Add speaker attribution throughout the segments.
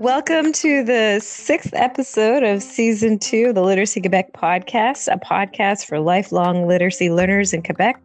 Speaker 1: Welcome to the sixth episode of season two of the Literacy Quebec podcast, a podcast for lifelong literacy learners in Quebec.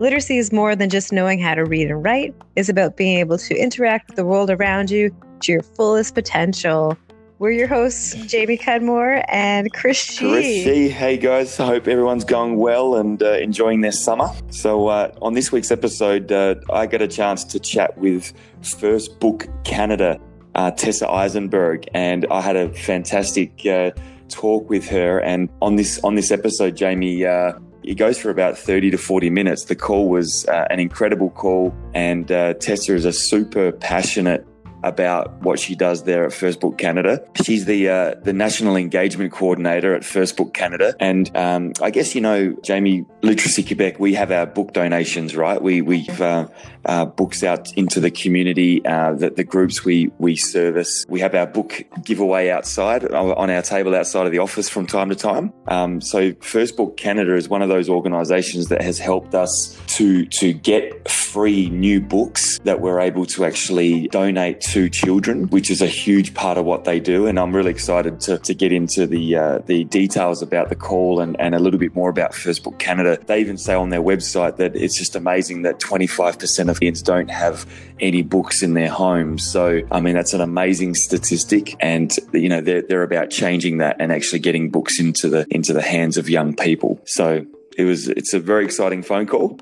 Speaker 1: Literacy is more than just knowing how to read and write, it's about being able to interact with the world around you to your fullest potential. We're your hosts, Jamie Cudmore and Chris G.
Speaker 2: Chris G. Hey guys, I hope everyone's going well and uh, enjoying their summer. So, uh, on this week's episode, uh, I got a chance to chat with First Book Canada uh, Tessa Eisenberg, and I had a fantastic uh, talk with her. And on this on this episode, Jamie. Uh, it goes for about 30 to 40 minutes. The call was uh, an incredible call, and uh, Tessa is a super passionate about what she does there at First Book Canada. She's the uh, the national engagement coordinator at First Book Canada, and um, I guess you know, Jamie, Literacy Quebec, we have our book donations, right? We we've uh, uh, books out into the community, uh, the, the groups we we service. We have our book giveaway outside on our table outside of the office from time to time. Um, so First Book Canada is one of those organisations that has helped us to to get free new books that we're able to actually donate to children, which is a huge part of what they do. And I'm really excited to, to get into the uh, the details about the call and, and a little bit more about First Book Canada. They even say on their website that it's just amazing that 25% kids don't have any books in their homes. So, I mean, that's an amazing statistic. And, you know, they're, they're about changing that and actually getting books into the, into the hands of young people. So it was, it's a very exciting phone call.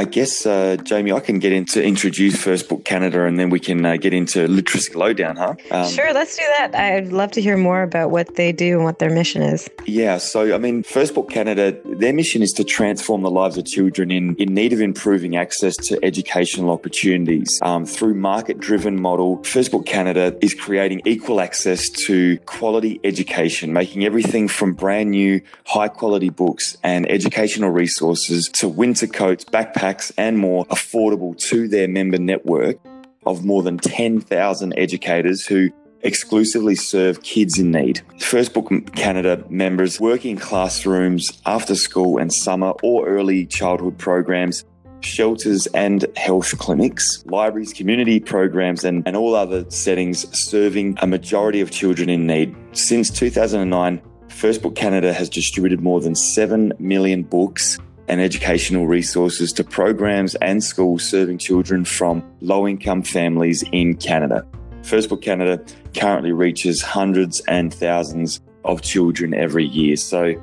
Speaker 2: I guess, uh, Jamie, I can get into introduce First Book Canada and then we can uh, get into Literacy Lowdown, huh?
Speaker 1: Um, sure, let's do that. I'd love to hear more about what they do and what their mission is.
Speaker 2: Yeah, so I mean, First Book Canada, their mission is to transform the lives of children in, in need of improving access to educational opportunities. Um, through market driven model, First Book Canada is creating equal access to quality education, making everything from brand new, high quality books and educational resources to winter coats, backpacks and more affordable to their member network of more than 10,000 educators who exclusively serve kids in need. First Book Canada members work in classrooms, after school and summer or early childhood programs, shelters and health clinics, libraries, community programs, and, and all other settings serving a majority of children in need. Since 2009, First Book Canada has distributed more than 7 million books and educational resources to programs and schools serving children from low income families in Canada. First Book Canada currently reaches hundreds and thousands of children every year. So,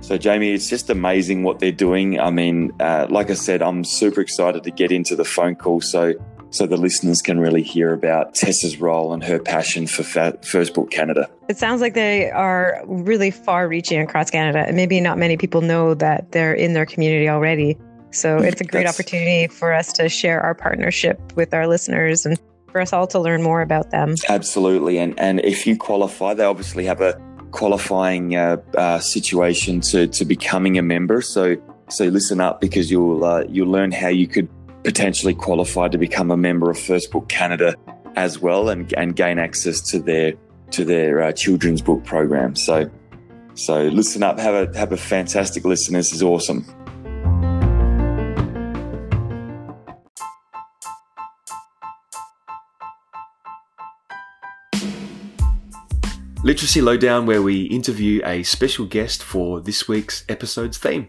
Speaker 2: so Jamie, it's just amazing what they're doing. I mean, uh, like I said, I'm super excited to get into the phone call. So so the listeners can really hear about Tessa's role and her passion for First Book Canada.
Speaker 1: It sounds like they are really far reaching across Canada. And maybe not many people know that they're in their community already. So it's a great That's, opportunity for us to share our partnership with our listeners and for us all to learn more about them.
Speaker 2: Absolutely. And, and if you qualify, they obviously have a qualifying uh, uh, situation to, to becoming a member. So so listen up because you'll uh, you'll learn how you could potentially qualified to become a member of First Book Canada as well and, and gain access to their to their uh, children's book program. So so listen up, have a have a fantastic listen. This is awesome. Literacy Lowdown, where we interview a special guest for this week's episode's theme.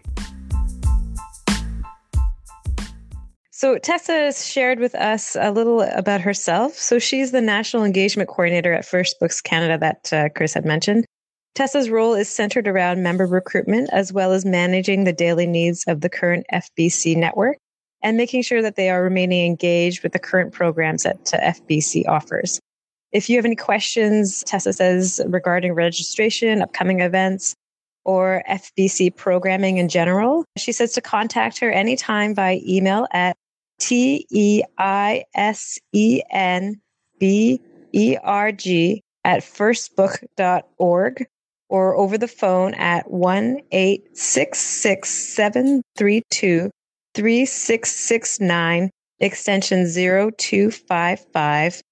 Speaker 1: So Tessa shared with us a little about herself. So she's the National Engagement Coordinator at First Books Canada that uh, Chris had mentioned. Tessa's role is centered around member recruitment as well as managing the daily needs of the current FBC network and making sure that they are remaining engaged with the current programs that uh, FBC offers. If you have any questions, Tessa says, regarding registration, upcoming events, or FBC programming in general, she says to contact her anytime by email at T E I S E N B E R G at firstbook.org or over the phone at 1 732 3669 extension 0255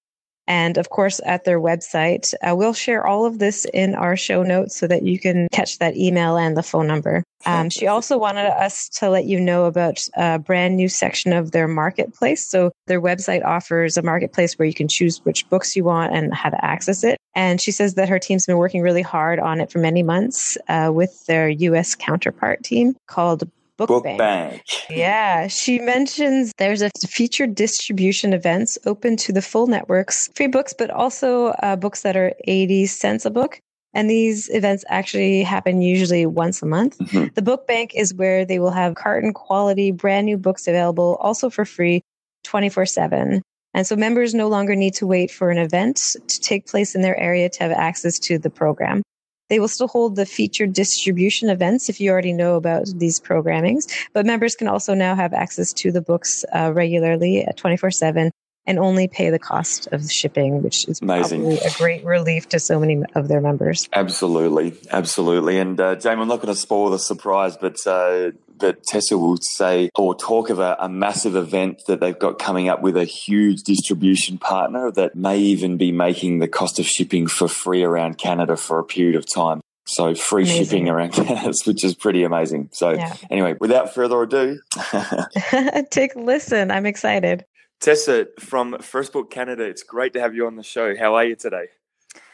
Speaker 1: And of course, at their website, uh, we'll share all of this in our show notes so that you can catch that email and the phone number. Um, she also wanted us to let you know about a brand new section of their marketplace. So their website offers a marketplace where you can choose which books you want and how to access it. And she says that her team's been working really hard on it for many months uh, with their US counterpart team called Book,
Speaker 2: Book
Speaker 1: Bank.
Speaker 2: Bank.
Speaker 1: Yeah, she mentions there's a featured distribution events open to the full networks, free books, but also uh, books that are 80 cents a book. And these events actually happen usually once a month.
Speaker 2: Mhm.
Speaker 1: The book bank is where they will have carton quality, brand new books available, also for free, 24 7. And so members no longer need to wait for an event to take place in their area to have access to the program. They will still hold the featured distribution events if you already know about these programmings, but members can also now have access to the books uh, regularly at 24 7 and only pay the cost of shipping, which is
Speaker 2: Amazing.
Speaker 1: probably a great relief to so many of their members.
Speaker 2: Absolutely, absolutely. And uh, Jamie, I'm not going to spoil the surprise, but uh, but Tessa will say or talk of a, a massive event that they've got coming up with a huge distribution partner that may even be making the cost of shipping for free around Canada for a period of time. So free
Speaker 1: Amazing.
Speaker 2: shipping around Canada, which is pretty amazing. So
Speaker 1: Yeah.
Speaker 2: anyway, without further ado,
Speaker 1: Take a listen. I'm excited.
Speaker 2: Tessa from First Book Canada, it's great to have you on the show. How are you today?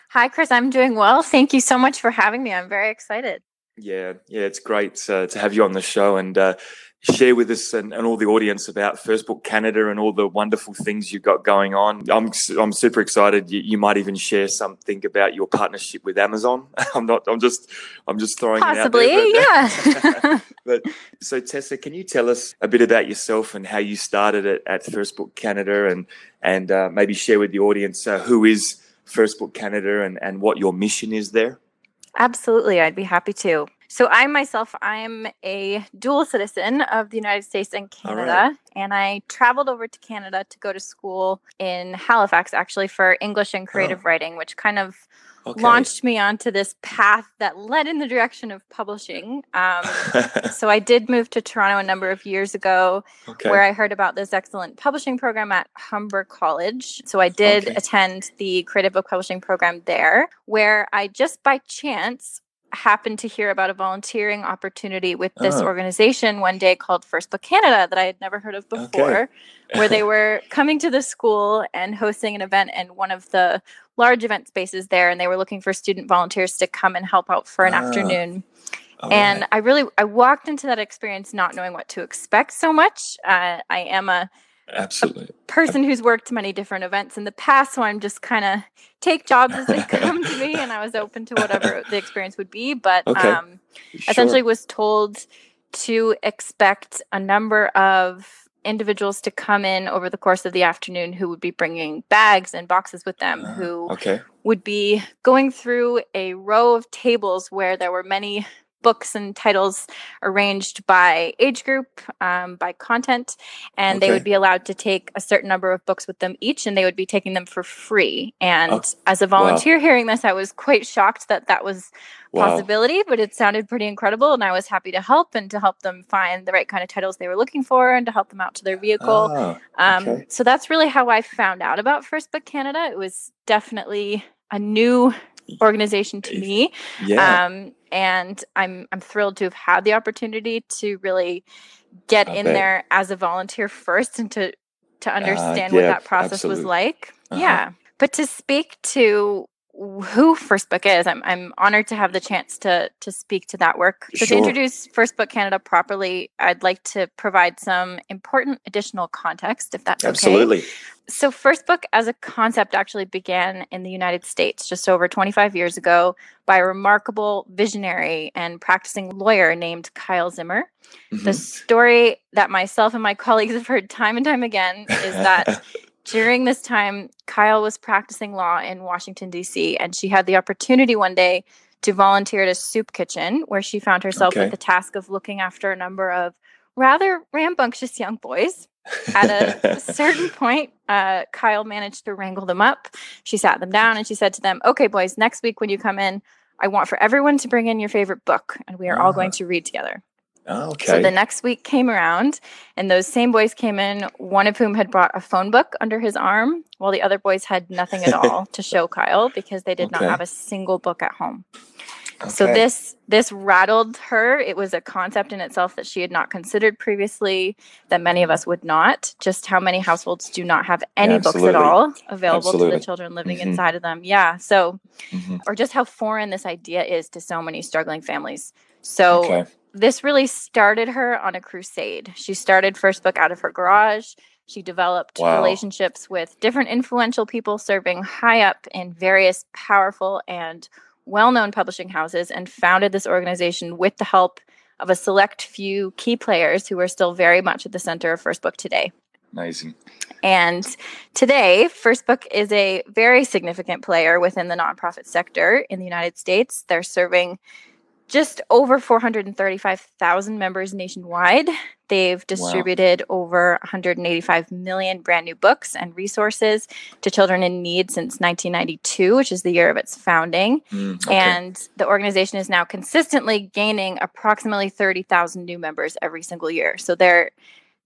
Speaker 3: Hi, Chris. I'm doing well. Thank you so much for having me. I'm very excited.
Speaker 2: Yeah, yeah, it's great uh, to have you on the show and uh, share with us and, and all the audience about First Book Canada and all the wonderful things you've got going on. I'm I'm super excited. You, you might even share something about your partnership with Amazon. I'm not. I'm just. I'm just throwing
Speaker 3: Possibly,
Speaker 2: it out there.
Speaker 3: yeah.
Speaker 2: But so Tessa, can you tell us a bit about yourself and how you started it at First Book Canada and and uh, maybe share with the audience uh, who is First Book Canada and and what your mission is there?
Speaker 3: Absolutely. I'd be happy to. So, I myself, I'm a dual citizen of the United States and Canada.
Speaker 2: right.
Speaker 3: And I traveled over to Canada to go to school in Halifax, actually, for English and creative writing, which kind of
Speaker 2: Okay.
Speaker 3: launched me onto this path that led in the direction of publishing. Um, so, I did move to Toronto a number of years ago.
Speaker 2: okay.
Speaker 3: where I heard about this excellent publishing program at Humber College. So I did
Speaker 2: Okay.
Speaker 3: attend the creative book publishing program there, where I just by chance happened to hear about a volunteering opportunity with this
Speaker 2: Oh.
Speaker 3: organization one day called First Book Canada that I had never heard of
Speaker 2: Okay.
Speaker 3: before, where they were coming to the school and hosting an event in one of the large event spaces there and they were looking for student volunteers to come and help out for an
Speaker 2: Ah.
Speaker 3: afternoon
Speaker 2: All
Speaker 3: and
Speaker 2: right.
Speaker 3: I really I walked into that experience not knowing what to expect so much. Uh, I am a
Speaker 2: absolutely.
Speaker 3: person who's worked many different events in the past, so I'm just kind of take jobs as they come to me, and I was open to whatever the experience would be. But
Speaker 2: Okay.
Speaker 3: um, essentially, was told to expect a number of individuals to come in over the course of the afternoon who would be bringing bags and boxes with them
Speaker 2: Ah,
Speaker 3: who
Speaker 2: okay.
Speaker 3: would be going through a row of tables where there were many books and titles arranged by age group, um, by content, and they would be allowed to take a certain number of books with them each, and they would be taking them for free. And
Speaker 2: Oh,
Speaker 3: as a volunteer hearing this, I was quite shocked that that was a
Speaker 2: Wow.
Speaker 3: possibility, but it sounded pretty incredible, and I was happy to help and to help them find the right kind of titles they were looking for and to help them out to their vehicle.
Speaker 2: Ah,
Speaker 3: Um,
Speaker 2: okay.
Speaker 3: So that's really how I found out about First Book Canada. It was definitely a new organization to me,
Speaker 2: yeah.
Speaker 3: um, and I'm I'm thrilled to have had the opportunity to really get
Speaker 2: I
Speaker 3: in
Speaker 2: bet.
Speaker 3: there as a volunteer first and to to understand
Speaker 2: yeah,
Speaker 3: what that process
Speaker 2: absolutely.
Speaker 3: was like.
Speaker 2: Uh-huh.
Speaker 3: Yeah, but to speak to who First Book is, I'm I'm honored to have the chance to to speak to that work. So
Speaker 2: Sure.
Speaker 3: to introduce First Book Canada properly, I'd like to provide some important additional context, if that's okay.
Speaker 2: Absolutely.
Speaker 3: So, First Book as a concept actually began in the United States just over 25 years ago by a remarkable visionary and practicing lawyer named Kyle Zimmer. The
Speaker 2: Mhm.
Speaker 3: story that myself and my colleagues have heard time and time again is that during this time, Kyle was practicing law in Washington, D.C., and she had the opportunity one day to volunteer at a soup kitchen where she found herself
Speaker 2: Okay.
Speaker 3: with the task of looking after a number of rather rambunctious young boys. At a certain point, uh, Kyle managed to wrangle them up. She sat them down and she said to them, Okay, boys, next week when you come in, I want for everyone to bring in your favorite book and we are all going
Speaker 2: Ah.
Speaker 3: to read together.
Speaker 2: Okay.
Speaker 3: So the next week came around, and those same boys came in, one of whom had brought a phone book under his arm, while the other boys had nothing at all to show Kyle because they did
Speaker 2: Okay.
Speaker 3: not have a single book at home.
Speaker 2: okay.
Speaker 3: So this this rattled her. It was a concept in itself that she had not considered previously, that many of us would not. Just how many households do not have any books at all available to the children living
Speaker 2: Mhm.
Speaker 3: inside of them. Yeah. So
Speaker 2: Mhm.
Speaker 3: or just how foreign this idea is to so many struggling families. So
Speaker 2: Okay.
Speaker 3: This really started her on a crusade. She started First Book out of her garage. She developed
Speaker 2: Wow.
Speaker 3: relationships with different influential people serving high up in various powerful and well known publishing houses and founded this organization with the help of a select few key players who are still very much at the center of First Book today.
Speaker 2: Amazing.
Speaker 3: And today, First Book is a very significant player within the nonprofit sector in the United States. They're serving just over 435,000 members nationwide. They've distributed over 185 million brand new books and resources to children in need since 1992, which is the year of its founding.
Speaker 2: Mm, okay.
Speaker 3: And the organization is now consistently gaining approximately 30,000 new members every single year. So they're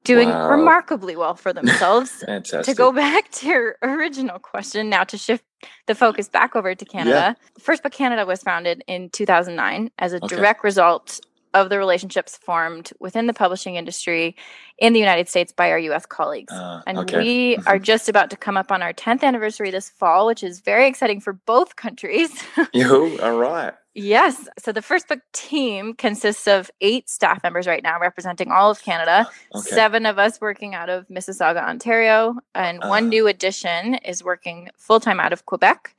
Speaker 3: doing
Speaker 2: Wow.
Speaker 3: remarkably well for themselves.
Speaker 2: Fantastic.
Speaker 3: to go back to your original question now to shift the focus back over to Canada. First Book Canada was founded in 2009 as a
Speaker 2: Okay.
Speaker 3: direct result of the relationships formed within the publishing industry in the United States by our US colleagues.
Speaker 2: Ah,
Speaker 3: And
Speaker 2: okay.
Speaker 3: we
Speaker 2: Mhm.
Speaker 3: are just about to come up on our 10th anniversary this fall, which is very exciting for both countries.
Speaker 2: Yo, all right.
Speaker 3: yes. So the First Book team consists of eight staff members right now, representing all of Canada.
Speaker 2: Okay.
Speaker 3: Seven of us working out of Mississauga, Ontario, and
Speaker 2: Ah.
Speaker 3: one new addition is working full time out of Quebec.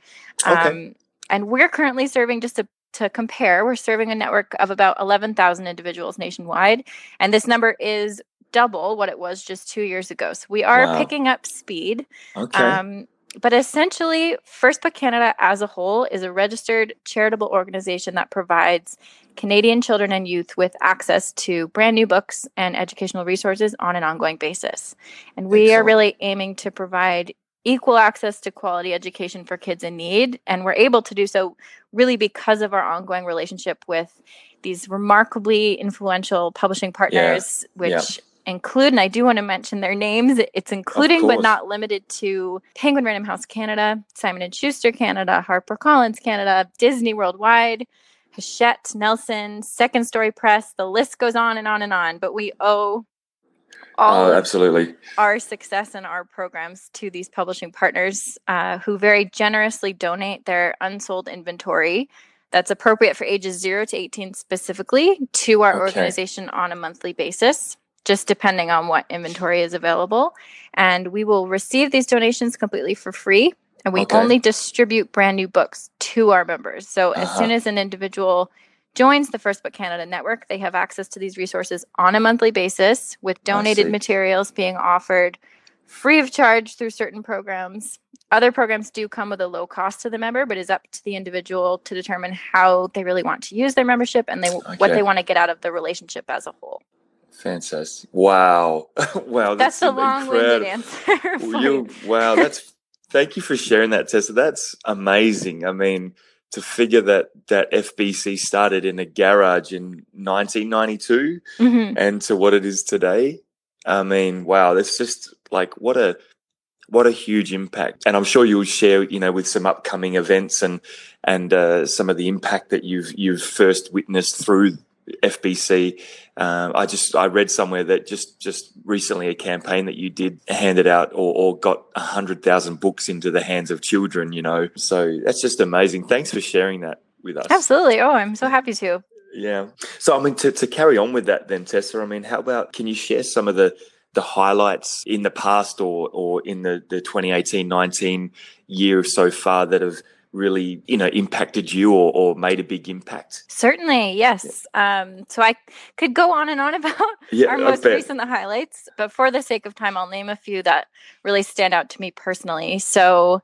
Speaker 2: Okay.
Speaker 3: Um, and we're currently serving just to to compare, we're serving a network of about 11,000 individuals nationwide. And this number is double what it was just two years ago. So we are
Speaker 2: Wow.
Speaker 3: picking up speed.
Speaker 2: Okay.
Speaker 3: Um, but essentially, First Book Canada as a whole is a registered charitable organization that provides Canadian children and youth with access to brand new books and educational resources on an ongoing basis. And we are really aiming to provide equal access to quality education for kids in need. And we're able to do so really because of our ongoing relationship with these remarkably influential publishing partners, which
Speaker 2: yeah.
Speaker 3: include, and I do want to mention their names. It's including but not limited to Penguin Random House Canada, Simon and Schuster Canada, HarperCollins Canada, Disney Worldwide, Hachette, Nelson, Second Story Press. The list goes on and on and on. But we owe all
Speaker 2: oh, absolutely.
Speaker 3: our success and our programs to these publishing partners uh, who very generously donate their unsold inventory that's appropriate for ages 0 to 18 specifically to our
Speaker 2: Okay.
Speaker 3: organization on a monthly basis just depending on what inventory is available and we will receive these donations completely for free and we
Speaker 2: Okay.
Speaker 3: only distribute brand new books to our members so as
Speaker 2: Uh-huh.
Speaker 3: soon as an individual joins the First Book Canada network, they have access to these resources on a monthly basis with donated materials being offered free of charge through certain programs. Other programs do come with a low cost to the member, but is up to the individual to determine how they really want to use their membership and they what they want to get out of the relationship as a whole.
Speaker 2: Fantastic. Wow. wow.
Speaker 3: That's, a
Speaker 2: some
Speaker 3: long-winded
Speaker 2: incredible-
Speaker 3: answer.
Speaker 2: you, wow, that's thank you for sharing that, Tessa. That's amazing. I mean, to figure that that FBC started in a garage in 1992
Speaker 3: Mhm.
Speaker 2: and to what it is today. I mean, wow, that's just like what a what a huge impact. And I'm sure you'll share, you know, with some upcoming events and and uh, some of the impact that you've you've first witnessed through FBC. Um, I just I read somewhere that just just recently a campaign that you did handed out or, or got a hundred thousand books into the hands of children. You know, so that's just amazing. Thanks for sharing that with us.
Speaker 3: Absolutely. Oh, I'm so happy to.
Speaker 2: Yeah. So I mean, to, to carry on with that, then Tessa. I mean, how about can you share some of the the highlights in the past or or in the the 2018-19 year so far that have really you know impacted you or, or made a big impact?
Speaker 3: Certainly, yes. Um, so I could go on and on about
Speaker 2: Yeah,
Speaker 3: our most recent highlights, but for the sake of time, I'll name a few that really stand out to me personally. So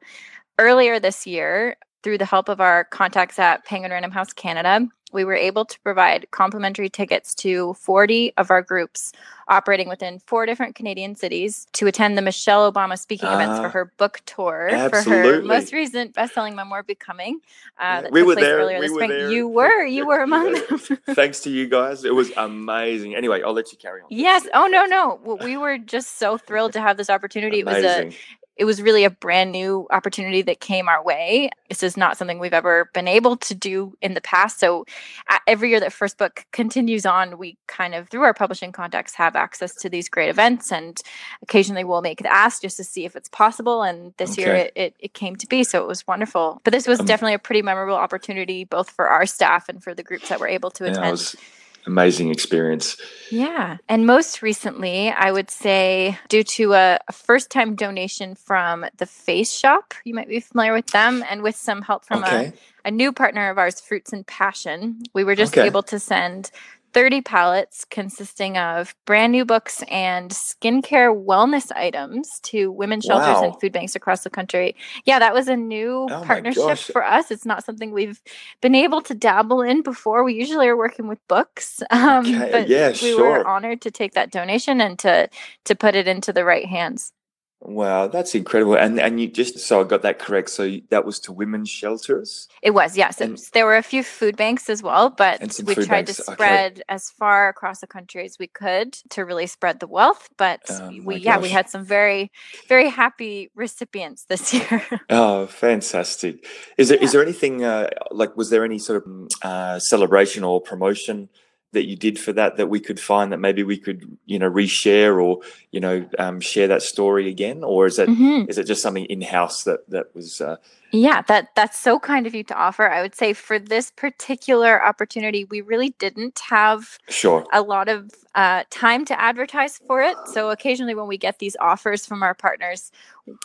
Speaker 3: earlier this year, through the help of our contacts at Penguin Random House Canada, we were able to provide complimentary tickets to 40 of our groups operating within four different Canadian cities to attend the Michelle Obama speaking uh, events for ah, her book tour
Speaker 2: absolutely.
Speaker 3: for her most recent best-selling memoir, Becoming.
Speaker 2: Uh, yeah, we were there.
Speaker 3: we
Speaker 2: were
Speaker 3: spring.
Speaker 2: There.
Speaker 3: You were. You were among them.
Speaker 2: Thanks to you guys. It was amazing. Anyway, I'll let you carry on.
Speaker 3: Yes. Oh no, no. We were just so thrilled to have this opportunity. It was a it was really a brand new opportunity that came our way. This is not something we've ever been able to do in the past. So every year that First Book continues on, we kind of, through our publishing contacts, have access to these great events. And occasionally we'll make the ask just to see if it's possible. And this okay. year it, it, it, came to be. So it was wonderful. But this was um, definitely a pretty memorable opportunity, both for our staff and for the groups that were able to attend
Speaker 2: amazing experience.
Speaker 3: Yeah. And most recently, I would say, due to a, a first time donation from the Face Shop, you might be familiar with them, and with some help from okay. a, a new partner of ours, Fruits and Passion, we were just okay. able to send 30 pallets consisting of brand new books and skincare wellness items to women's shelters wow. and food banks across the country. Yeah, that was a new oh partnership for us. It's not something we've been able to dabble in before. We usually are working with books.
Speaker 2: Um, okay. but yeah, we
Speaker 3: sure. were honored to take that donation and to to put it into the right hands.
Speaker 2: Wow, that's incredible. And and you just so I got that correct. So that was to women's shelters?
Speaker 3: It was, yes. And, there were a few food banks as well, but we tried banks. to spread okay. as far across the country as we could to really spread the wealth. But oh, we gosh. yeah, we had some very, very happy recipients this year.
Speaker 2: oh, fantastic. Is there yeah. is there anything uh, like was there any sort of uh, celebration or promotion? That you did for that that we could find that maybe we could you know reshare or you know um, share that story again or is it mm-hmm. is it just something in house that that was uh,
Speaker 3: yeah, that that's so kind of you to offer. I would say for this particular opportunity, we really didn't have
Speaker 2: sure
Speaker 3: a lot of uh, time to advertise for it. So occasionally, when we get these offers from our partners,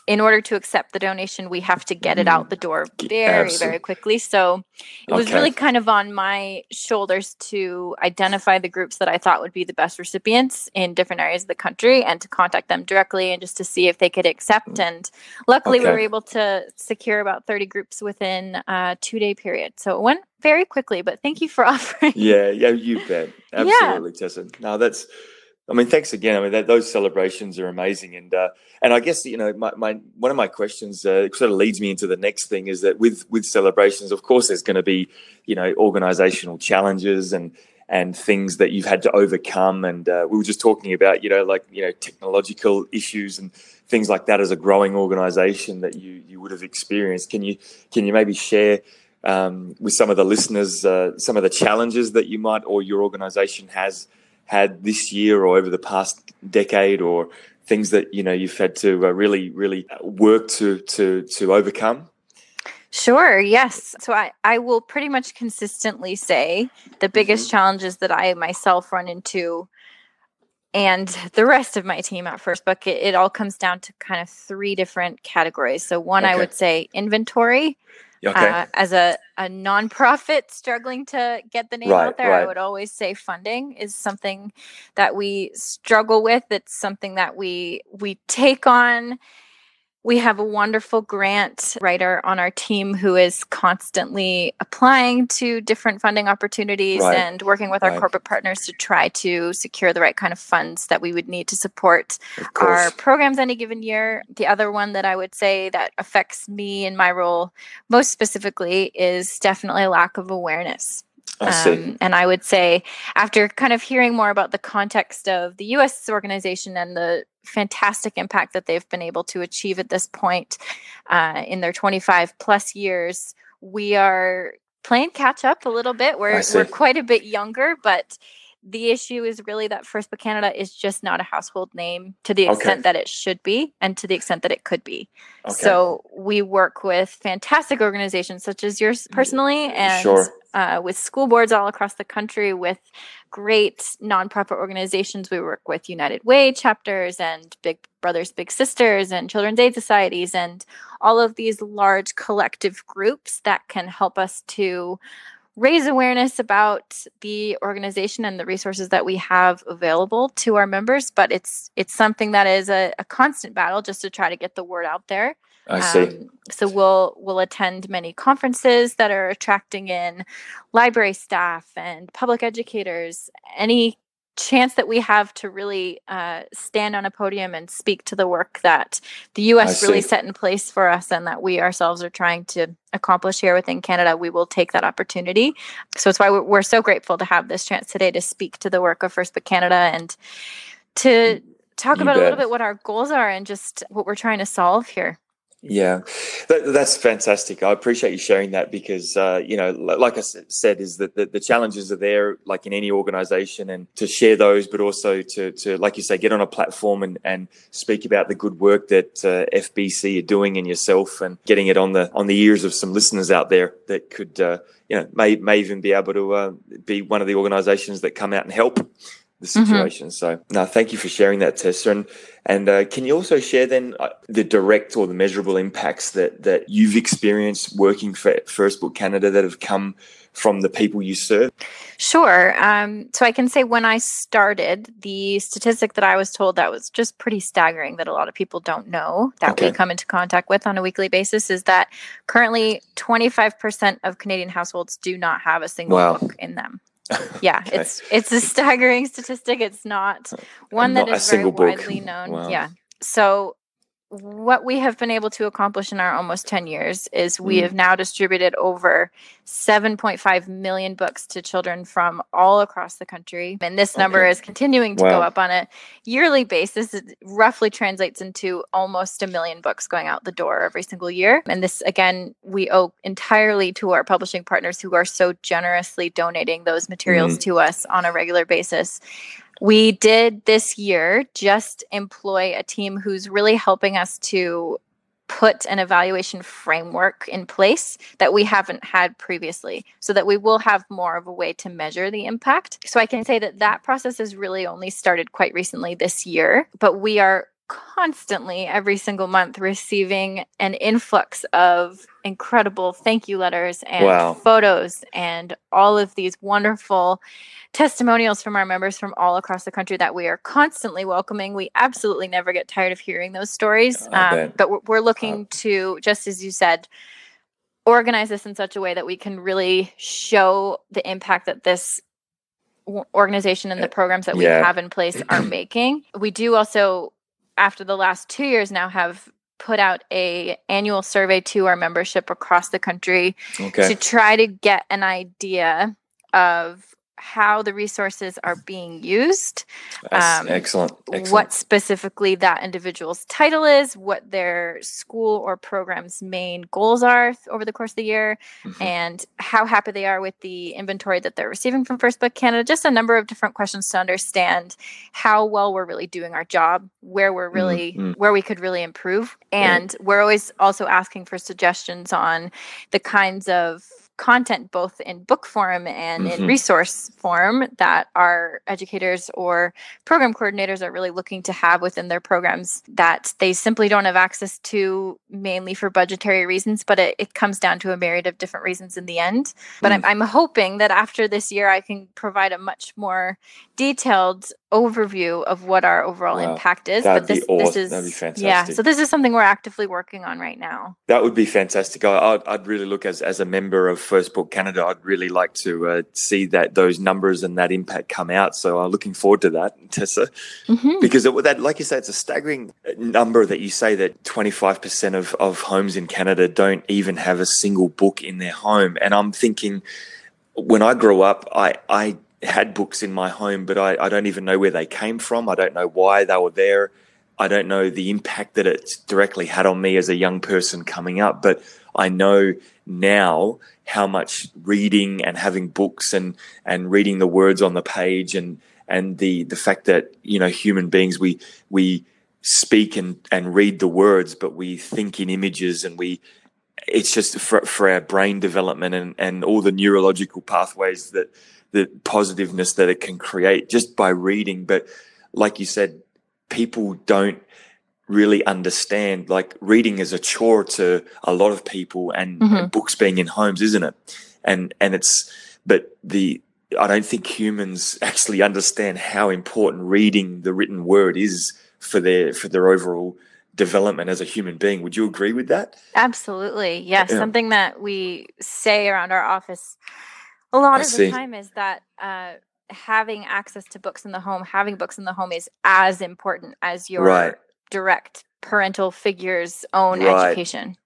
Speaker 3: in order to accept the donation, we have to get it out the door very Absolutely. very quickly. So it was okay. really kind of on my shoulders to identify the groups that I thought would be the best recipients in different areas of the country, and to contact them directly and just to see if they could accept. Mm. And luckily, okay. we were able to secure about about 30 groups within a two day period. So it went very quickly, but thank you for offering.
Speaker 2: Yeah, yeah, you bet. Absolutely, yeah. Tessa. No, that's, I mean, thanks again. I mean, that, those celebrations are amazing. And, uh, and I guess, you know, my, my one of my questions uh, sort of leads me into the next thing is that with, with celebrations, of course, there's going to be, you know, organizational challenges and, and things that you've had to overcome. And uh, we were just talking about, you know, like, you know, technological issues and things like that as a growing organization that you, you would have experienced. Can you, can you maybe share um, with some of the listeners uh, some of the challenges that you might or your organization has had this year or over the past decade or things that, you know, you've had to uh, really, really work to, to, to overcome?
Speaker 3: Sure, yes. So I, I will pretty much consistently say the biggest mm-hmm. challenges that I myself run into and the rest of my team at First Book, it, it all comes down to kind of three different categories. So one okay. I would say inventory. Okay. Uh, as a, a nonprofit struggling to get the name right, out there, right. I would always say funding is something that we struggle with. It's something that we we take on we have a wonderful grant writer on our team who is constantly applying to different funding opportunities right. and working with our corporate partners to try to secure the right kind of funds that we would need to support our programs any given year. The other one that I would say that affects me in my role most specifically is definitely a lack of awareness. Um, and I would say, after kind of hearing more about the context of the US organization and the fantastic impact that they've been able to achieve at this point uh, in their 25 plus years, we are playing catch up a little bit. We're, we're quite a bit younger, but the issue is really that First Book Canada is just not a household name to the extent okay. that it should be and to the extent that it could be. Okay. So we work with fantastic organizations such as yours personally and sure. Uh, with school boards all across the country, with great nonprofit organizations. We work with United Way chapters and Big Brothers Big Sisters and Children's Aid Societies and all of these large collective groups that can help us to raise awareness about the organization and the resources that we have available to our members but it's it's something that is a, a constant battle just to try to get the word out there
Speaker 2: I see. Um,
Speaker 3: so we'll we'll attend many conferences that are attracting in library staff and public educators. Any chance that we have to really uh, stand on a podium and speak to the work that the U.S. really set in place for us and that we ourselves are trying to accomplish here within Canada, we will take that opportunity. So it's why we're so grateful to have this chance today to speak to the work of First Book Canada and to talk you about bet. a little bit what our goals are and just what we're trying to solve here.
Speaker 2: Yeah, that, that's fantastic. I appreciate you sharing that because, uh, you know, like I said, is that the, the, challenges are there, like in any organization, and to share those, but also to, to like you say, get on a platform and, and speak about the good work that uh, FBC are doing and yourself and getting it on the on the ears of some listeners out there that could, uh, you know, may may even be able to uh, be one of the organizations that come out and help the mm-hmm. situation. Mm-hmm. So, no, thank you for sharing that, Tessa. And and uh, can you also share then uh, the direct or the measurable impacts that that you've experienced working for First Book Canada that have come from the people you serve?
Speaker 3: Sure. Um, so I can say when I started, the statistic that I was told that was just pretty staggering that a lot of people don't know that okay. we come into contact with on a weekly basis is that currently 25% of Canadian households do not have a single wow. book in them yeah okay. it's it's a staggering statistic it's not one that not is very widely known wow. yeah so what we have been able to accomplish in our almost 10 years is we mm. have now distributed over 7.5 million books to children from all across the country. And this number okay. is continuing to wow. go up on a yearly basis. It roughly translates into almost a million books going out the door every single year. And this, again, we owe entirely to our publishing partners who are so generously donating those materials mm. to us on a regular basis. We did this year just employ a team who's really helping us to put an evaluation framework in place that we haven't had previously so that we will have more of a way to measure the impact. So I can say that that process has really only started quite recently this year, but we are constantly every single month receiving an influx of incredible thank you letters and wow. photos and all of these wonderful testimonials from our members from all across the country that we are constantly welcoming. We absolutely never get tired of hearing those stories. Um, but we're, we're looking to, just as you said, organize this in such a way that we can really show the impact that this organization and the programs that we yeah. have in place are making. We do also after the last 2 years now have put out a annual survey to our membership across the country okay. to try to get an idea of how the resources are being used.
Speaker 2: Um, excellent. excellent.
Speaker 3: What specifically that individual's title is, what their school or program's main goals are over the course of the year, mm-hmm. and how happy they are with the inventory that they're receiving from First Book Canada. Just a number of different questions to understand how well we're really doing our job, where we're really, mm-hmm. where we could really improve. And yeah. we're always also asking for suggestions on the kinds of content both in book form and mm-hmm. in resource form that our educators or program coordinators are really looking to have within their programs that they simply don't have access to mainly for budgetary reasons but it, it comes down to a myriad of different reasons in the end but mm. I'm, I'm hoping that after this year i can provide a much more detailed overview of what our overall wow. impact is.
Speaker 2: That'd but this, awesome. this is That'd be fantastic.
Speaker 3: Yeah, so this is something we're actively working on right now.
Speaker 2: That would be fantastic. I, would I'd really look as as a member of First Book Canada. I'd really like to uh, see that those numbers and that impact come out. So I'm looking forward to that, Tessa, mm-hmm. because it, that, like you say, it's a staggering number that you say that 25 percent of of homes in Canada don't even have a single book in their home, and I'm thinking when I grew up, I I had books in my home, but I, I don't even know where they came from. I don't know why they were there. I don't know the impact that it directly had on me as a young person coming up, but I know now how much reading and having books and and reading the words on the page and and the the fact that you know human beings we we speak and and read the words, but we think in images and we it's just for, for our brain development and and all the neurological pathways that the positiveness that it can create just by reading. But like you said, people don't really understand like reading is a chore to a lot of people and, mm-hmm. books being in homes, isn't it? and and it's but the I don't think humans actually understand how important reading the written word is for their for their overall development as a human being. Would you agree with that?
Speaker 3: Absolutely. Yes. Yeah. Something that we say around our office a lot I of see. the time is that uh, having access to books in the home, having books in the home is as important as your right. direct parental figure's own right. education.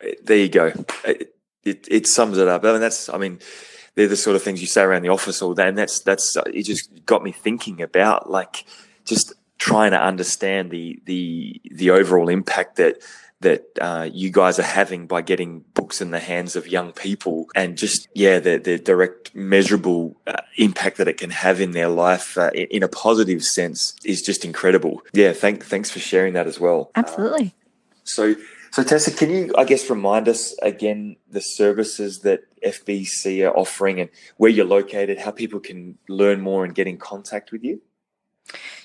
Speaker 2: Eh, there you go. It, it, it sums it up. I mean, that's, I mean, they're the sort of things you say around the office all day. And that's, that's, uh, it just got me thinking about like just trying to understand the, the, the overall impact that, that uh, you guys are having by getting books in the hands of young people and just yeah the, the direct measurable uh, impact that it can have in their life uh, in, in, a positive sense is just incredible. Yeah thank, thanks for sharing that as well.
Speaker 3: Absolutely.
Speaker 2: so so tessa can you i guess remind us again the services that fbc are offering and where you're located how people can learn more and get in contact with you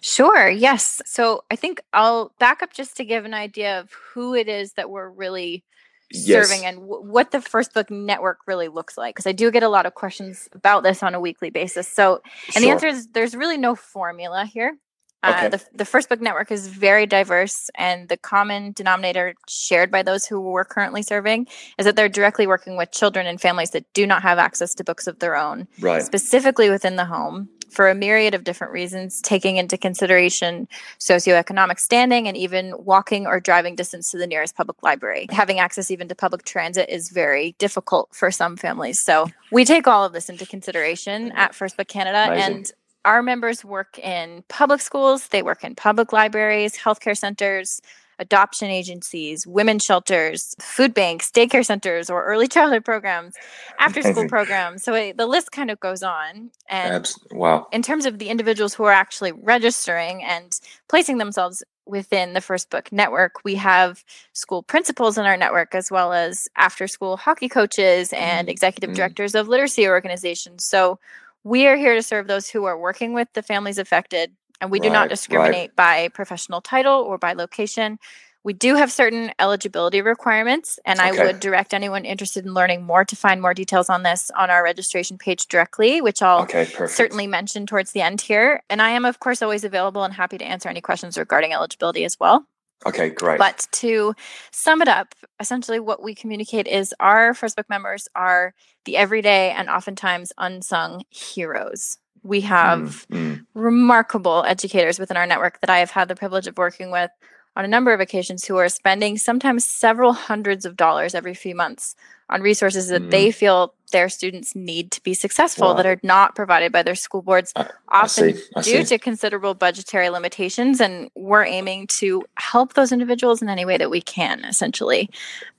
Speaker 3: Sure. Yes. So I think I'll back up just to give an idea of who it is that we're really yes. serving and w- what the First Book Network really looks like. Because I do get a lot of questions about this on a weekly basis. So, and sure. the answer is there's really no formula here. Uh, okay. the, the First Book Network is very diverse, and the common denominator shared by those who we're currently serving is that they're directly working with children and families that do not have access to books of their own,
Speaker 2: right.
Speaker 3: specifically within the home for a myriad of different reasons, taking into consideration socioeconomic standing and even walking or driving distance to the nearest public library. Having access even to public transit is very difficult for some families. So we take all of this into consideration at First Book Canada Amazing. and our members work in public schools, they work in public libraries, healthcare centers, adoption agencies, women's shelters, food banks, daycare centers, or early childhood programs, after school programs. So it, the list kind of goes on. And
Speaker 2: Abs- wow.
Speaker 3: in terms of the individuals who are actually registering and placing themselves within the First Book network, we have school principals in our network, as well as after school hockey coaches and mm-hmm. executive mm-hmm. directors of literacy organizations. So we are here to serve those who are working with the families affected and we do right, not discriminate right. by professional title or by location. We do have certain eligibility requirements, and okay. I would direct anyone interested in learning more to find more details on this on our registration page directly, which I'll okay, certainly mention towards the end here. And I am, of course, always available and happy to answer any questions regarding eligibility as well.
Speaker 2: Okay, great.
Speaker 3: But to sum it up, essentially what we communicate is our First Book members are the everyday and oftentimes unsung heroes we have mm, mm. remarkable educators within our network that I have had the privilege of working with on a number of occasions who are spending sometimes several hundreds of dollars every few months on resources that mm. they feel their students need to be successful wow. that are not provided by their school boards, I, often I I due see. to considerable budgetary limitations. And we're aiming to help those individuals in any way that we can, essentially.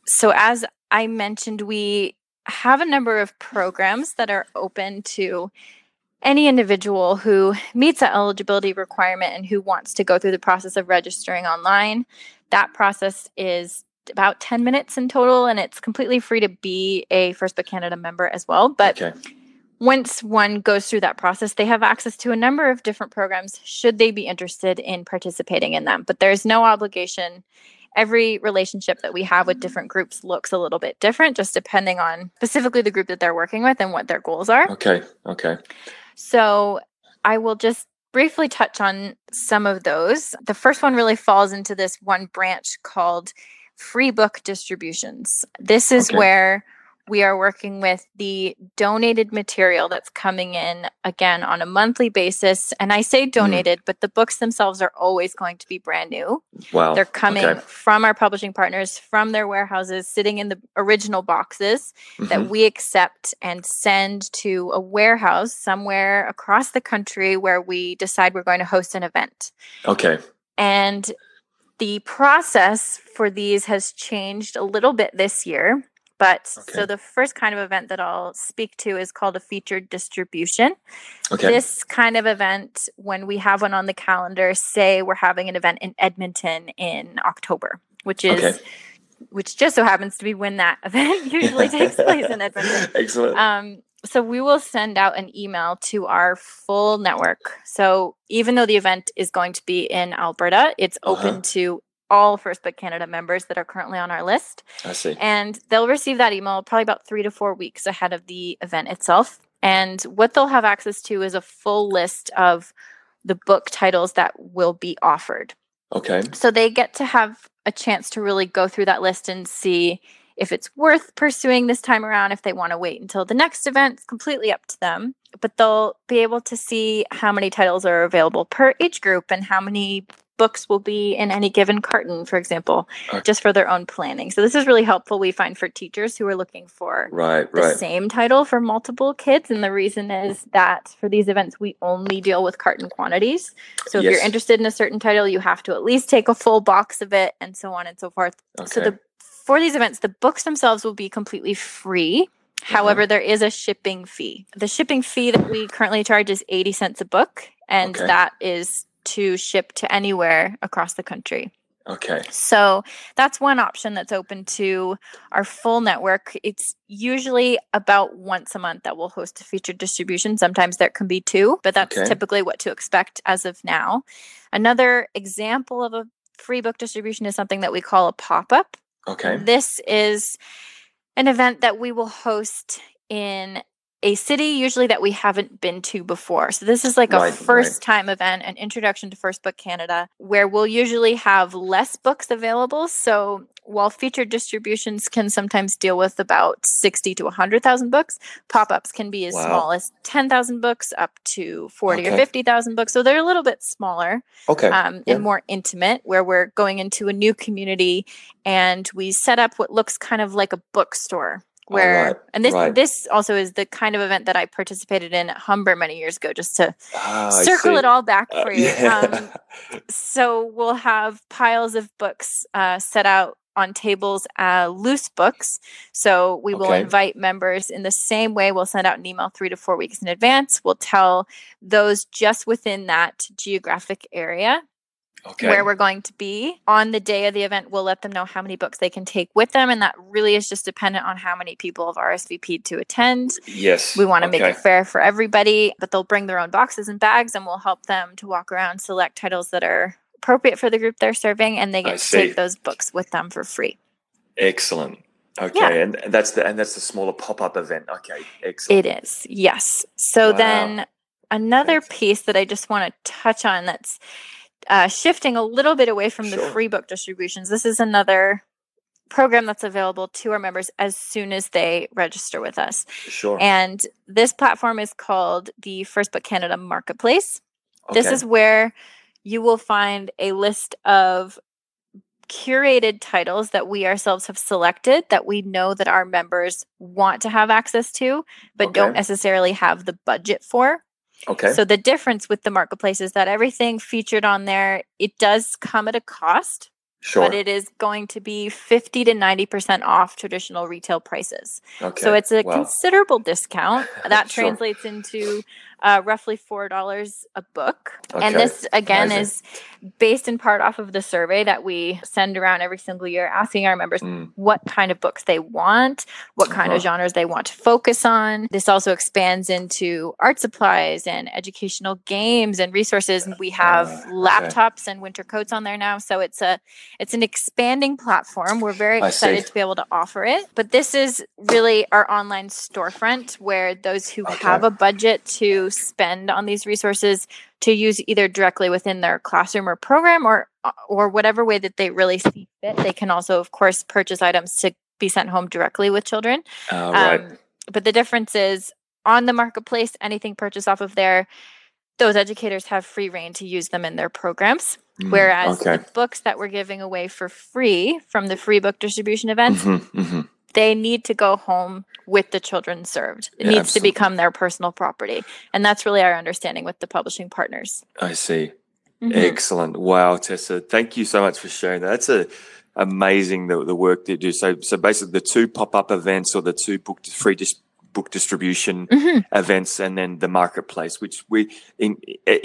Speaker 3: So, as I mentioned, we have a number of programs that are open to any individual who meets that eligibility requirement and who wants to go through the process of registering online. That process is about 10 minutes in total, and it's completely free to be a First Book Canada member as well. But okay. once one goes through that process, they have access to a number of different programs should they be interested in participating in them. But there's no obligation every relationship that we have with different groups looks a little bit different just depending on specifically the group that they're working with and what their goals are.
Speaker 2: Okay. Okay.
Speaker 3: So I will just briefly touch on some of those. The first one really falls into this one branch called free book distributions. This is okay. where we are working with the donated material that's coming in again on a monthly basis. And I say mm. donated, mm. but the books themselves are always going to be brand new.
Speaker 2: Wow.
Speaker 3: They're coming okay. from our publishing partners, from their warehouses, sitting in the original boxes mm-hmm. that we accept and send to a warehouse somewhere across the country where we decide we're going to host an event.
Speaker 2: Okay.
Speaker 3: And the process for these has changed a little bit this year. But okay. so the first kind of event that I'll speak to is called a featured distribution. Okay. This kind of event, when we have one on the calendar, say we're having an event in Edmonton in October, which is okay. which just so happens to be when that event usually takes place in Edmonton.
Speaker 2: Excellent.
Speaker 3: Um, so we will send out an email to our full network. So even though the event is going to be in Alberta, it's uh-huh. open to all First Book Canada members that are currently on our list.
Speaker 2: I see.
Speaker 3: And they'll receive that email probably about three to four weeks ahead of the event itself. And what they'll have access to is a full list of the book titles that will be offered.
Speaker 2: Okay.
Speaker 3: So they get to have a chance to really go through that list and see if it's worth pursuing this time around, if they want to wait until the next event, it's completely up to them. But they'll be able to see how many titles are available per age group and how many books will be in any given carton, for example,
Speaker 2: Okay.
Speaker 3: just for their own planning. So this is really helpful, we find, for teachers who are looking for
Speaker 2: Right,
Speaker 3: the
Speaker 2: right.
Speaker 3: same title for multiple kids. And the reason is that for these events, we only deal with carton quantities. So if
Speaker 2: Yes.
Speaker 3: you're interested in a certain title, you have to at least take a full box of it and so on and so forth. So the for these events, the books themselves will be completely free.
Speaker 2: Uh-huh.
Speaker 3: However, there is a shipping fee. The shipping fee that we currently charge is 80 cents a book, and
Speaker 2: Okay.
Speaker 3: that is to ship to anywhere across the country.
Speaker 2: Okay.
Speaker 3: So that's one option that's open to our full network. It's usually about once a month that we'll host a featured distribution. Sometimes there can be two, but that's
Speaker 2: Okay.
Speaker 3: typically what to expect as of now. Another example of a free book distribution is something that we call a pop up.
Speaker 2: Okay.
Speaker 3: This is an event that we will host in a city usually that we haven't been to before. So this is like
Speaker 2: Right,
Speaker 3: a first time event, an introduction to First Book Canada, where we'll usually have less books available. So while featured distributions can sometimes deal with about 60 to 100,000 books, pop-ups can be as
Speaker 2: Wow.
Speaker 3: small as 10,000 books up to 40
Speaker 2: Okay.
Speaker 3: or 50,000 books. So they're a little bit smaller
Speaker 2: Okay.
Speaker 3: um,
Speaker 2: yeah.
Speaker 3: and more intimate, where we're going into a new community and we set up what looks kind of like a bookstore.
Speaker 2: Oh,
Speaker 3: Where
Speaker 2: right,
Speaker 3: and this
Speaker 2: right.
Speaker 3: this also is the kind of event that I participated in at Humber many years ago, just to
Speaker 2: Ah,
Speaker 3: circle it all back
Speaker 2: Uh,
Speaker 3: for you.
Speaker 2: yeah.
Speaker 3: Um, so we'll have piles of books uh, set out on tables, uh, loose books. So we will
Speaker 2: Okay.
Speaker 3: invite members in the same way. We'll send out an email three to four weeks in advance. We'll tell those just within that geographic area
Speaker 2: okay.
Speaker 3: where we're going to be on the day of the event we'll let them know how many books they can take with them and that really is just dependent on how many people have rsvp'd to attend
Speaker 2: yes.
Speaker 3: we want to make it fair for everybody but they'll bring their own boxes and bags and we'll help them to walk around select titles that are appropriate for the group they're serving and they
Speaker 2: I
Speaker 3: get to
Speaker 2: see.
Speaker 3: take those books with them for free
Speaker 2: Excellent. Okay,
Speaker 3: Yeah.
Speaker 2: and that's the and that's the smaller pop up event. Okay, excellent.
Speaker 3: It is, yes. So
Speaker 2: Wow.
Speaker 3: then another piece that I just want to touch on that's uh, shifting a little bit away from the free book distributions. This is another program that's available to our members as soon as they register with us.
Speaker 2: Sure.
Speaker 3: And this platform is called the First Book Canada Marketplace.
Speaker 2: Okay.
Speaker 3: This is where you will find a list of curated titles that we ourselves have selected that we know that our members want to have access to but don't necessarily have the budget for.
Speaker 2: Okay.
Speaker 3: So the difference with the marketplace is that everything featured on there it does come at a cost,
Speaker 2: sure.
Speaker 3: but it is going to be 50 to 90% off traditional retail prices.
Speaker 2: okay.
Speaker 3: So it's a
Speaker 2: wow.
Speaker 3: considerable discount. That
Speaker 2: Sure.
Speaker 3: translates into uh, roughly $4 a book. And this, again,
Speaker 2: Amazing.
Speaker 3: is based in part off of the survey that we send around every single year, asking our members
Speaker 2: Mm,
Speaker 3: what kind of books they want, what kind
Speaker 2: Uh-huh.
Speaker 3: of genres they want to focus on. This also expands into art supplies and educational games and resources. And we have
Speaker 2: Ah, okay.
Speaker 3: laptops and winter coats on there now. So it's a it's an expanding platform. We're very excited to be able to offer it. But this is really our online storefront where those who
Speaker 2: Okay.
Speaker 3: have a budget to spend on these resources to use either directly within their classroom or program or or whatever way that they really see fit. They can also, of course, purchase items to be sent home directly with children.
Speaker 2: uh, right.
Speaker 3: Um, but the difference is on the marketplace, anything purchased off of there, those educators have free rein to use them in their programs.
Speaker 2: Mm,
Speaker 3: Whereas
Speaker 2: okay.
Speaker 3: the books that we're giving away for free from the free book distribution events,
Speaker 2: Mhm, mhm.
Speaker 3: They need to go home with the children served. It
Speaker 2: Yeah,
Speaker 3: needs
Speaker 2: absolutely.
Speaker 3: to become their personal property. And that's really our understanding with the publishing partners.
Speaker 2: I see.
Speaker 3: Mhm.
Speaker 2: Excellent. Wow, Tessa. Thank you so much for sharing that. That's a amazing the, the work that you do. So so basically the two pop-up events or the two book free dis- book distribution
Speaker 3: Mhm.
Speaker 2: events and then the marketplace which we in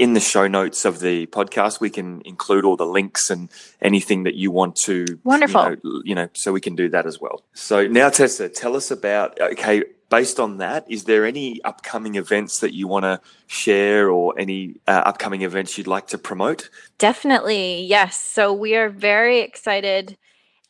Speaker 2: in the show notes of the podcast we can include all the links and anything that you want to
Speaker 3: Wonderful.
Speaker 2: you know, you know so we can do that as well so now tessa tell us about okay based on that, is there any upcoming events that you want to share or any uh, upcoming events you'd like to promote?
Speaker 3: Definitely, yes. So we are very excited.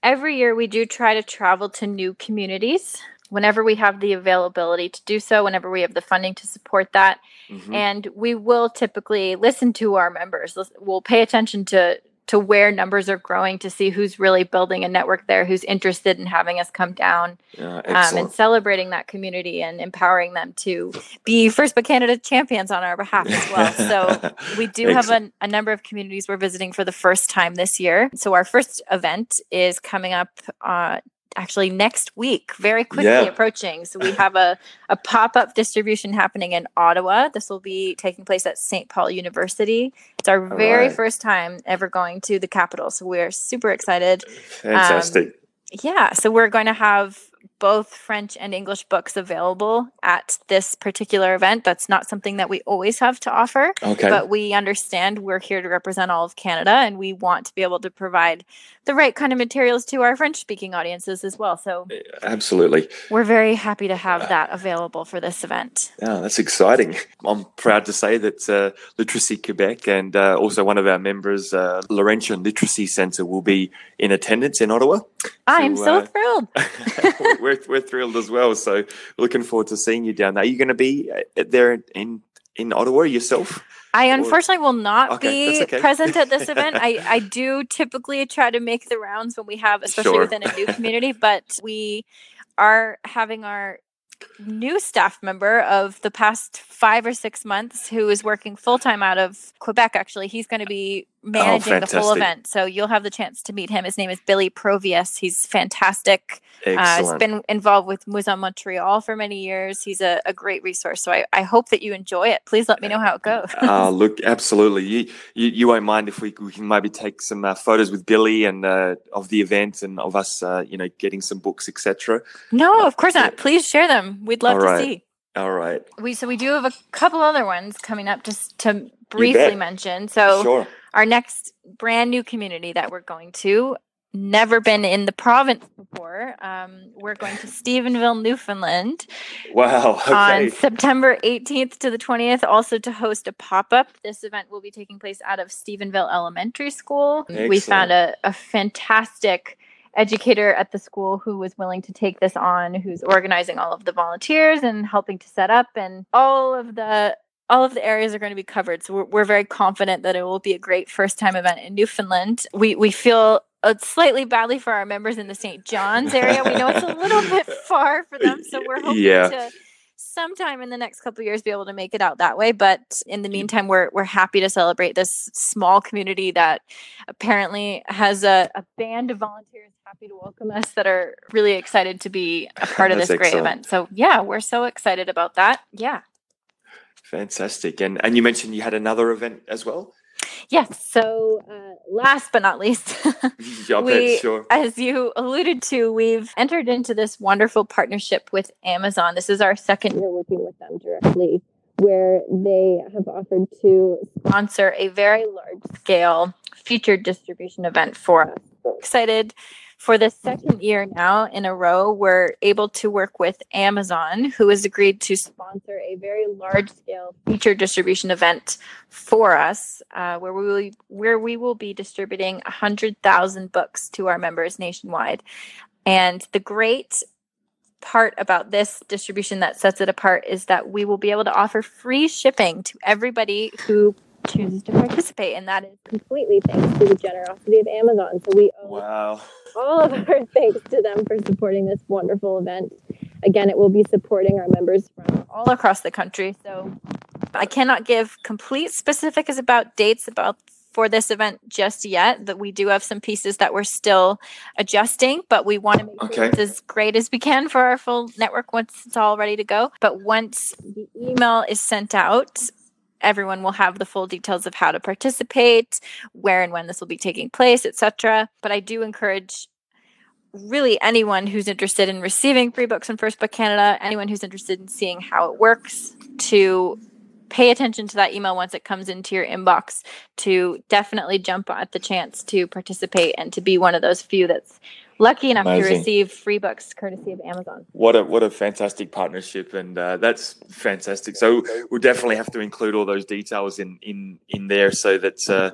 Speaker 3: Every year we do try to travel to new communities whenever we have the availability to do so, whenever we have the funding to support that. Mm-hmm. And we will typically listen to our members. We'll pay attention to to where numbers are growing to see who's really building a network there, who's interested in having us come down yeah, um, and celebrating that community and empowering them to be First Book Canada champions on our behalf as well. So we do have a, a, number of communities we're visiting for the first time this year. So our first event is coming up uh, actually next week, very quickly yeah. approaching. So we have a, a pop up distribution happening in Ottawa. This will be taking place at St. Paul University. It's our All very right. first time ever going to the capital. So we're super excited.
Speaker 2: Fantastic. Um,
Speaker 3: yeah. So we're going to have both French and English books available at this particular event. That's not something that we always have to offer. Okay. But we understand we're here to represent all of Canada and we want to be able to provide the right kind of materials to our French speaking audiences as well. So,
Speaker 2: absolutely.
Speaker 3: We're very happy to have that available for this event.
Speaker 2: Yeah, that's exciting. I'm proud to say that uh, Literacy Quebec and uh, also one of our members, uh, Laurentian Literacy Centre, will be in attendance in Ottawa.
Speaker 3: I'm so, so uh, thrilled.
Speaker 2: we're, we're thrilled as well. So, looking forward to seeing you down there. Are you going to be uh, there in, in Ottawa yourself?
Speaker 3: I unfortunately will not okay, be okay. present at this event. I, I do typically try to make the rounds when we have, especially sure. within a new community, but we are having our new staff member of the past five or six months who is working full time out of Quebec. Actually, he's going to be managing oh, the whole event, so you'll have the chance to meet him. His name is Billy Provius. He's fantastic. Uh, he's been involved with Musée Montreal for many years. He's a, a great resource. So I, I, hope that you enjoy it. Please let me know how it goes.
Speaker 2: uh, look, absolutely. You, you, you won't mind if we, we can maybe take some uh, photos with Billy and uh, of the event and of us, uh, you know, getting some books, etc.
Speaker 3: No, of course not. Please share them. We'd love to see.
Speaker 2: All right.
Speaker 3: We so we do have a couple other ones coming up just to briefly mention. So sure. Our next brand new community that we're going to never been in the province before. Um, we're going to Stephenville, Newfoundland.
Speaker 2: Wow. Okay.
Speaker 3: On September 18th to the 20th, also to host a pop up. This event will be taking place out of Stephenville Elementary School. Excellent. We found a, a fantastic educator at the school who was willing to take this on, who's organizing all of the volunteers and helping to set up and all of the all of the areas are going to be covered. So we're, we're very confident that it will be a great first time event in Newfoundland. We we feel uh, slightly badly for our members in the St. John's area. We know it's a little bit far for them, so we're hoping yeah. to sometime in the next couple years be able to make it out that way but in the meantime we're we're happy to celebrate this small community that apparently has a, a band of volunteers happy to welcome us that are really excited to be a part of this great event so yeah we're so excited about that yeah
Speaker 2: fantastic and and you mentioned you had another event as well
Speaker 3: Yes. So, uh, last but not least, we, sure. as you alluded to, we've entered into this wonderful partnership with Amazon. This is our second year working with them directly, where they have offered to sponsor a very large scale featured distribution event for us. excited for the second year now in a row, we're able to work with Amazon, who has agreed to sponsor a very large scale feature distribution event for us, uh, where we will where we will be distributing hundred thousand books to our members nationwide. And the great part about this distribution that sets it apart is that we will be able to offer free shipping to everybody who chooses to participate, and that is completely thanks to the generosity of Amazon. So we owe wow. all of our thanks to them for supporting this wonderful event. Again, it will be supporting our members from all across the country. So I cannot give complete specifics about dates about for this event just yet. That we do have some pieces that we're still adjusting, but we want to make okay. sure it's as great as we can for our full network once it's all ready to go. But once the email is sent out, everyone will have the full details of how to participate, where and when this will be taking place, etc. But I do encourage really anyone who's interested in receiving free books from First Book Canada, anyone who's interested in seeing how it works, to pay attention to that email once it comes into your inbox to definitely jump at the chance to participate and to be one of those few that's lucky enough
Speaker 2: Amazing.
Speaker 3: to receive free books courtesy of Amazon.
Speaker 2: What a what a fantastic partnership, and uh, that's fantastic. So we'll definitely have to include all those details in in in there, so that, uh,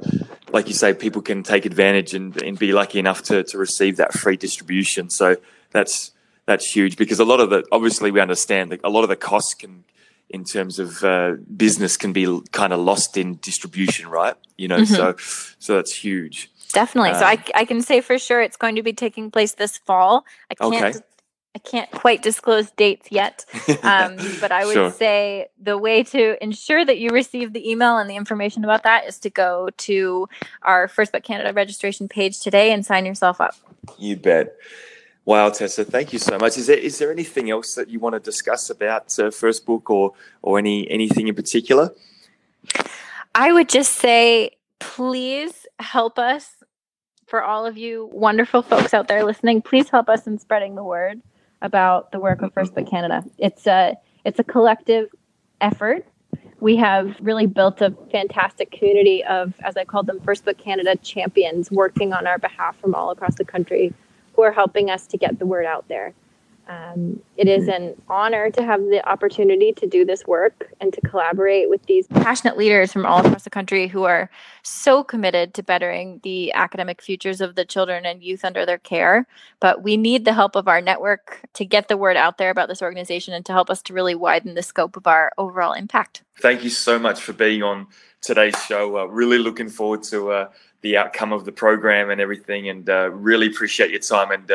Speaker 2: like you say, people can take advantage and, and be lucky enough to to receive that free distribution. So that's that's huge because a lot of the obviously we understand that a lot of the costs can in terms of uh, business can be kind of lost in distribution, right? You know,
Speaker 3: Mhm.
Speaker 2: so so that's huge.
Speaker 3: Definitely. so
Speaker 2: Um,
Speaker 3: I, I can say for sure it's going to be taking place this fall. I can't
Speaker 2: Okay.
Speaker 3: I can't quite disclose dates yet, um, but I would
Speaker 2: Sure.
Speaker 3: say the way to ensure that you receive the email and the information about that is to go to our First Book Canada registration page today and sign yourself up.
Speaker 2: You bet. Wow, Tessa, thank you so much. Is there is there anything else that you want to discuss about uh, first book or or any anything in particular?
Speaker 3: I would just say, please help us for all of you wonderful folks out there listening. Please help us in spreading the word about the work of First Book Canada. It's a it's a collective effort. We have really built a fantastic community of, as I called them, First Book Canada champions working on our behalf from all across the country who are helping us to get the word out there. Um, it is an honor to have the opportunity to do this work and to collaborate with these passionate leaders from all across the country who are so committed to bettering the academic futures of the children and youth under their care. But we need the help of our network to get the word out there about this organization and to help us to really widen the scope of our overall impact.
Speaker 2: Thank you so much for being on today's show. Uh, really looking forward to uh, the outcome of the program and everything, and uh, really appreciate your time and.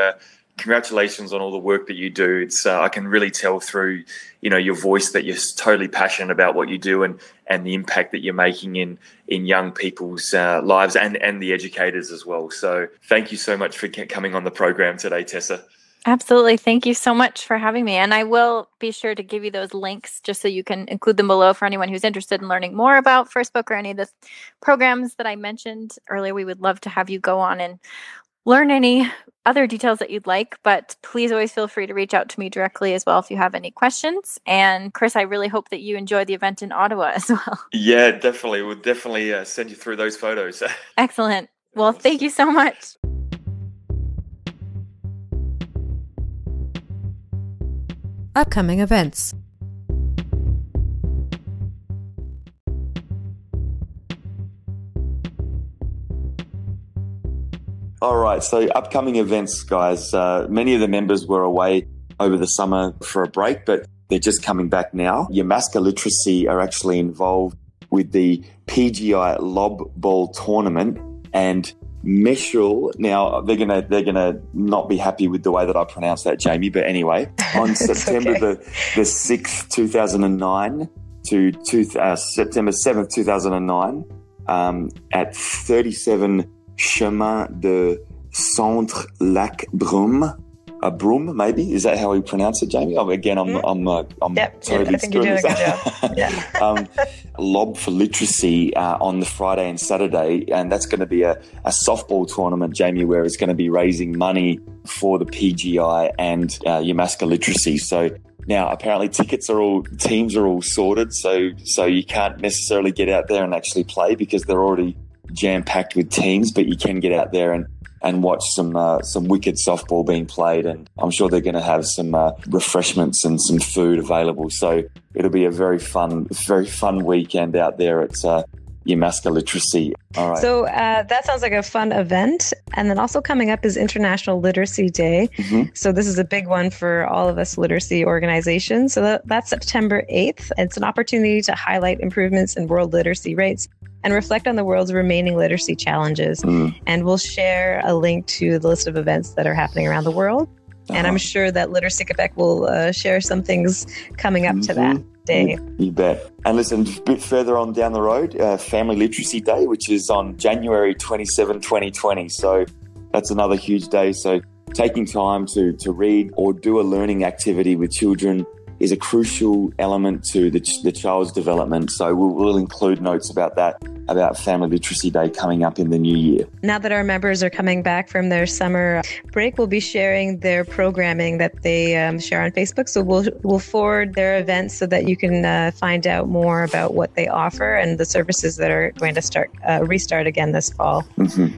Speaker 2: Congratulations on all the work that you do. It's uh, I can really tell through, you know, your voice that you're totally passionate about what you do and and the impact that you're making in in young people's uh, lives and and the educators as well. So thank you so much for coming on the program today, Tessa.
Speaker 3: Absolutely. Thank you so much for having me. And I will be sure to give you those links just so you can include them below for anyone who's interested in learning more about First Book or any of the programs that I mentioned earlier. We would love to have you go on and learn any other details that you'd like, but please always feel free to reach out to me directly as well if you have any questions. And Chris, I really hope that you enjoy the event in Ottawa as well.
Speaker 2: Yeah, definitely. We'll definitely uh, send you through those photos.
Speaker 3: Excellent. Well, thank you so much.
Speaker 1: Upcoming events.
Speaker 2: All right. So, upcoming events, guys. Uh, many of the members were away over the summer for a break, but they're just coming back now. Yamaska Literacy are actually involved with the PGI Lob Ball Tournament and Meshul. Now they're gonna they're gonna not be happy with the way that I pronounce that, Jamie. But anyway, on September
Speaker 1: okay.
Speaker 2: the the sixth, two thousand and nine to two, uh, September seventh, two thousand and nine, um, at thirty seven Chemin de Centre Lac Brome. A broom, maybe is that how we pronounce it, Jamie? Oh, again, I'm
Speaker 1: Mhm.
Speaker 2: I'm uh, I'm
Speaker 1: Yep,
Speaker 2: totally screwing this up.
Speaker 1: Yeah.
Speaker 2: um, Lob for Literacy uh, on the Friday and Saturday, and that's going to be a, a softball tournament, Jamie, where it's going to be raising money for the PGI and uh, Yamaska Literacy. So now, apparently, tickets are all teams are all sorted, so so you can't necessarily get out there and actually play because they're already jam packed with teams, but you can get out there and and watch some uh, some wicked softball being played. And I'm sure they're going to have some uh, refreshments and some food available. So it'll be a very fun, very fun weekend out there at uh, Yamaska Literacy. All right.
Speaker 1: So uh, that sounds like a fun event. And then also coming up is International Literacy Day.
Speaker 2: Mhm.
Speaker 1: So this is a big one for all of us literacy organizations. So that, that's September 8th. It's an opportunity to highlight improvements in world literacy rates and reflect on the world's remaining literacy challenges.
Speaker 2: Mm.
Speaker 1: And we'll share a link to the list of events that are happening around the world. And I'm
Speaker 2: Uh-huh.
Speaker 1: sure that Literacy Quebec will uh, share some things coming up to that
Speaker 2: Mhm.
Speaker 1: day.
Speaker 2: You bet. And listen, a bit further on down the road, uh, Family Literacy Day, which is on January 27, 2020. So that's another huge day. So taking time to, to read or do a learning activity with children is a crucial element to the, ch- the child's development. So we'll, we'll include notes about that, about Family Literacy Day coming up in the new year.
Speaker 1: Now that our members are coming back from their summer break, we'll be sharing their programming that they um, share on Facebook. So we'll we'll forward their events so that you can uh, find out more about what they offer and the services that are going to start uh, restart again this fall.
Speaker 2: hmm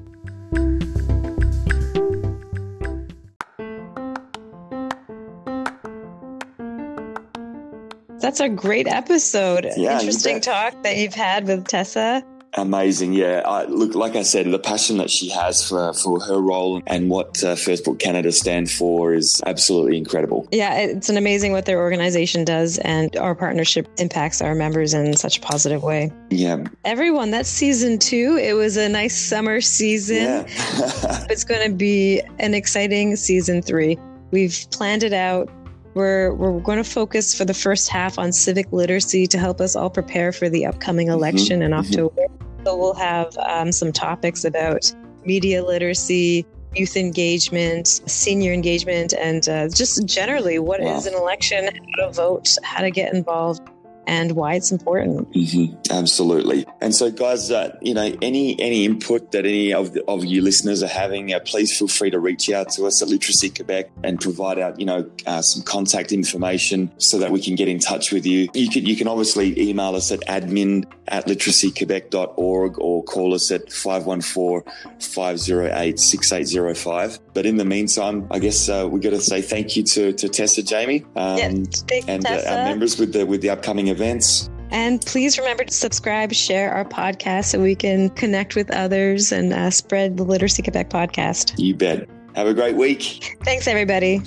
Speaker 1: That's a great episode.
Speaker 2: Yeah,
Speaker 1: Interesting talk that you've had with Tessa.
Speaker 2: Amazing, yeah. I, look, like I said, the passion that she has for, for her role and what uh, First Book Canada stand for is absolutely incredible.
Speaker 1: Yeah, it's an amazing what their organization does, and our partnership impacts our members in such a positive way.
Speaker 2: Yeah.
Speaker 1: Everyone, that's season two. It was a nice summer season.
Speaker 2: Yeah.
Speaker 1: it's going to be an exciting season three. We've planned it out. We're, we're going to focus for the first half on civic literacy to help us all prepare for the upcoming
Speaker 2: Mm-hmm.
Speaker 1: election in October. So we'll have um, some topics about media literacy, youth engagement, senior engagement, and uh, just generally what
Speaker 2: Wow.
Speaker 1: is an election, how to vote, how to get involved, and why it's important.
Speaker 2: hmm Absolutely. And so, guys, uh, you know, any any input that any of, the, of you listeners are having, uh, please feel free to reach out to us at Literacy Quebec and provide out, you know, uh, some contact information so that we can get in touch with you. You can you can obviously email us at admin at literacyquebec.org or call us at 514-508-6805. But in the meantime, I guess uh, we got to say thank you to, to Tessa Jamie um,
Speaker 1: Yeah, thank you,
Speaker 2: and uh,
Speaker 1: Tessa.
Speaker 2: our members with the with the upcoming events.
Speaker 1: And please remember to subscribe, share our podcast so we can connect with others and uh, spread the Literacy Quebec podcast.
Speaker 2: You bet. Have a great week.
Speaker 1: Thanks, everybody.